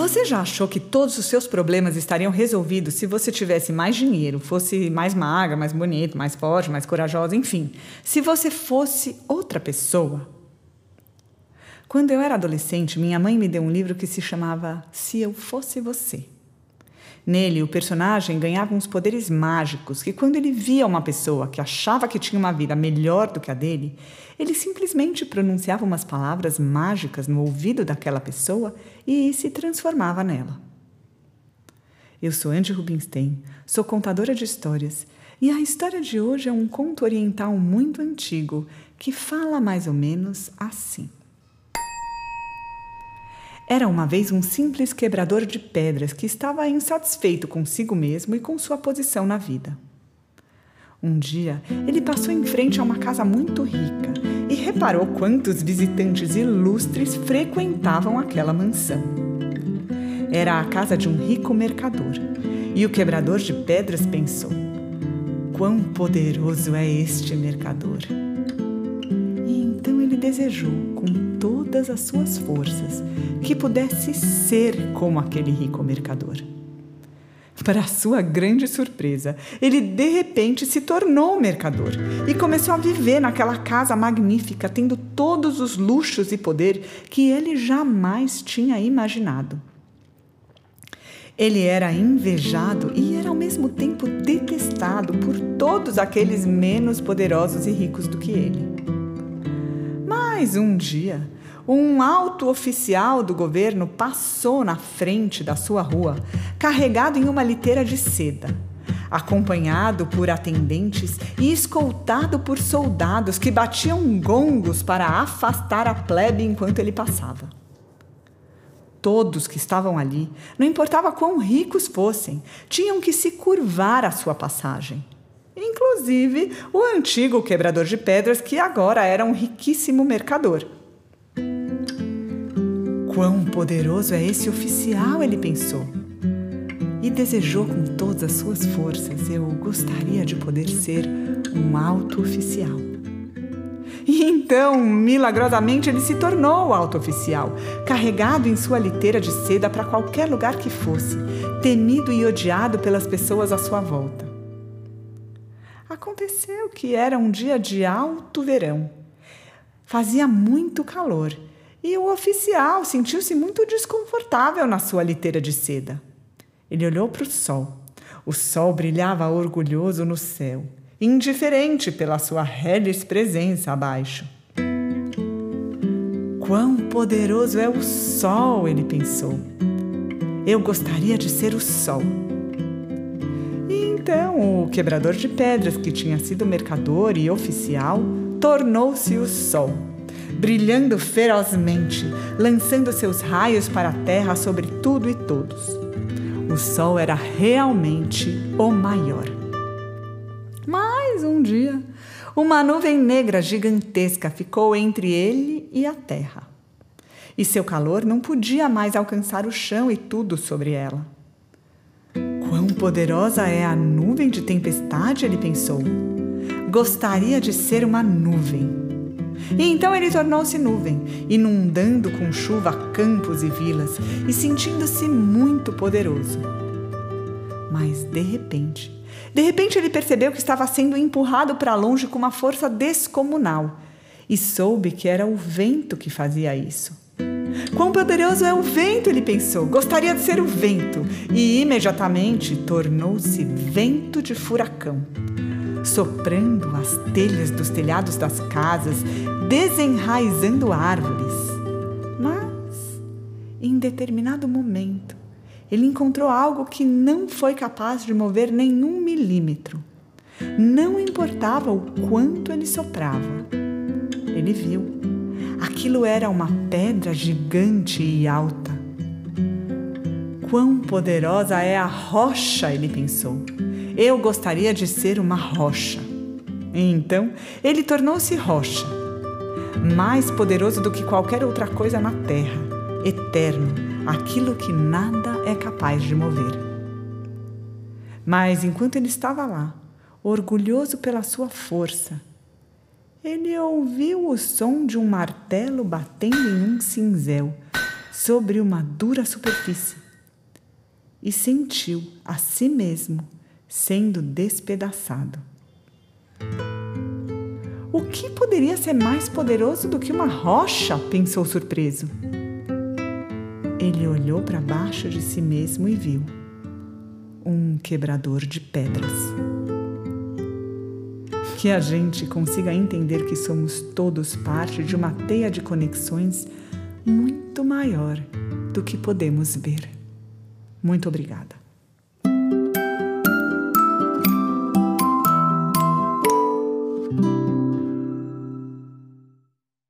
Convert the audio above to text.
Você já achou que todos os seus problemas estariam resolvidos se você tivesse mais dinheiro, fosse mais magra, mais bonita, mais forte, mais corajosa, enfim, se você fosse outra pessoa? Quando eu era adolescente, minha mãe me deu um livro que se chamava Se Eu Fosse Você. Nele, o personagem ganhava uns poderes mágicos que, quando ele via uma pessoa que achava que tinha uma vida melhor do que a dele, ele simplesmente pronunciava umas palavras mágicas no ouvido daquela pessoa e se transformava nela. Eu sou Andy Rubinstein, sou contadora de histórias, e a história de hoje é um conto oriental muito antigo que fala mais ou menos assim. Era uma vez um simples quebrador de pedras que estava insatisfeito consigo mesmo e com sua posição na vida. Um dia, ele passou em frente a uma casa muito rica e reparou quantos visitantes ilustres frequentavam aquela mansão. Era a casa de um rico mercador, e o quebrador de pedras pensou: quão poderoso é este mercador! Desejou, com todas as suas forças, que pudesse ser como aquele rico mercador. Para sua grande surpresa, ele de repente se tornou um mercador e começou a viver naquela casa magnífica, tendo todos os luxos e poder que ele jamais tinha imaginado. Ele era invejado e era ao mesmo tempo detestado por todos aqueles menos poderosos e ricos do que ele. Mas um dia, um alto oficial do governo passou na frente da sua rua, carregado em uma liteira de seda, acompanhado por atendentes e escoltado por soldados que batiam gongos para afastar a plebe enquanto ele passava. Todos que estavam ali, não importava quão ricos fossem, tinham que se curvar à sua passagem. Inclusive o antigo quebrador de pedras, que agora era um riquíssimo mercador. Quão poderoso é esse oficial, ele pensou. E desejou com todas as suas forças: eu gostaria de poder ser um alto oficial. E então, milagrosamente, ele se tornou alto oficial, carregado em sua liteira de seda para qualquer lugar que fosse, temido e odiado pelas pessoas à sua volta. Aconteceu que era um dia de alto verão. Fazia muito calor e o oficial sentiu-se muito desconfortável na sua liteira de seda. Ele olhou para o sol. O sol brilhava orgulhoso no céu, indiferente pela sua reles presença abaixo. Quão poderoso é o sol, ele pensou. Eu gostaria de ser o sol. Então o quebrador de pedras, que tinha sido mercador e oficial, tornou-se o sol brilhando ferozmente, lançando seus raios para a terra sobre tudo e todos. O sol era realmente o maior. Mas um dia, uma nuvem negra gigantesca ficou entre ele e a terra. E seu calor não podia mais alcançar o chão e tudo sobre ela. Poderosa é a nuvem de tempestade, ele pensou. Gostaria de ser uma nuvem e então ele tornou-se nuvem, inundando com chuva campos e vilas e sentindo-se muito poderoso. Mas de repente, de repente ele percebeu que estava sendo empurrado para longe com uma força descomunal e soube que era o vento que fazia isso. Quão poderoso é o vento, ele pensou. Gostaria de ser o vento e imediatamente tornou-se vento de furacão soprando as telhas dos telhados das casas, desenraizando árvores. Mas, em determinado momento, ele encontrou algo que não foi capaz de mover nenhum milímetro. Não importava o quanto ele soprava. Ele viu. Aquilo era uma pedra gigante e alta. Quão poderosa é a rocha, ele pensou. Eu gostaria de ser uma rocha. Então, ele tornou-se rocha, mais poderoso do que qualquer outra coisa na terra, eterno, aquilo que nada é capaz de mover. Mas enquanto ele estava lá, orgulhoso pela sua força, ele ouviu o som de um martelo batendo em um cinzel, sobre uma dura superfície e sentiu a si mesmo sendo despedaçado. O que poderia ser mais poderoso do que uma rocha? pensou surpreso. Ele olhou para baixo de si mesmo e viu um quebrador de pedras. Que a gente consiga entender que somos todos parte de uma teia de conexões muito maior do que podemos ver. Muito obrigada.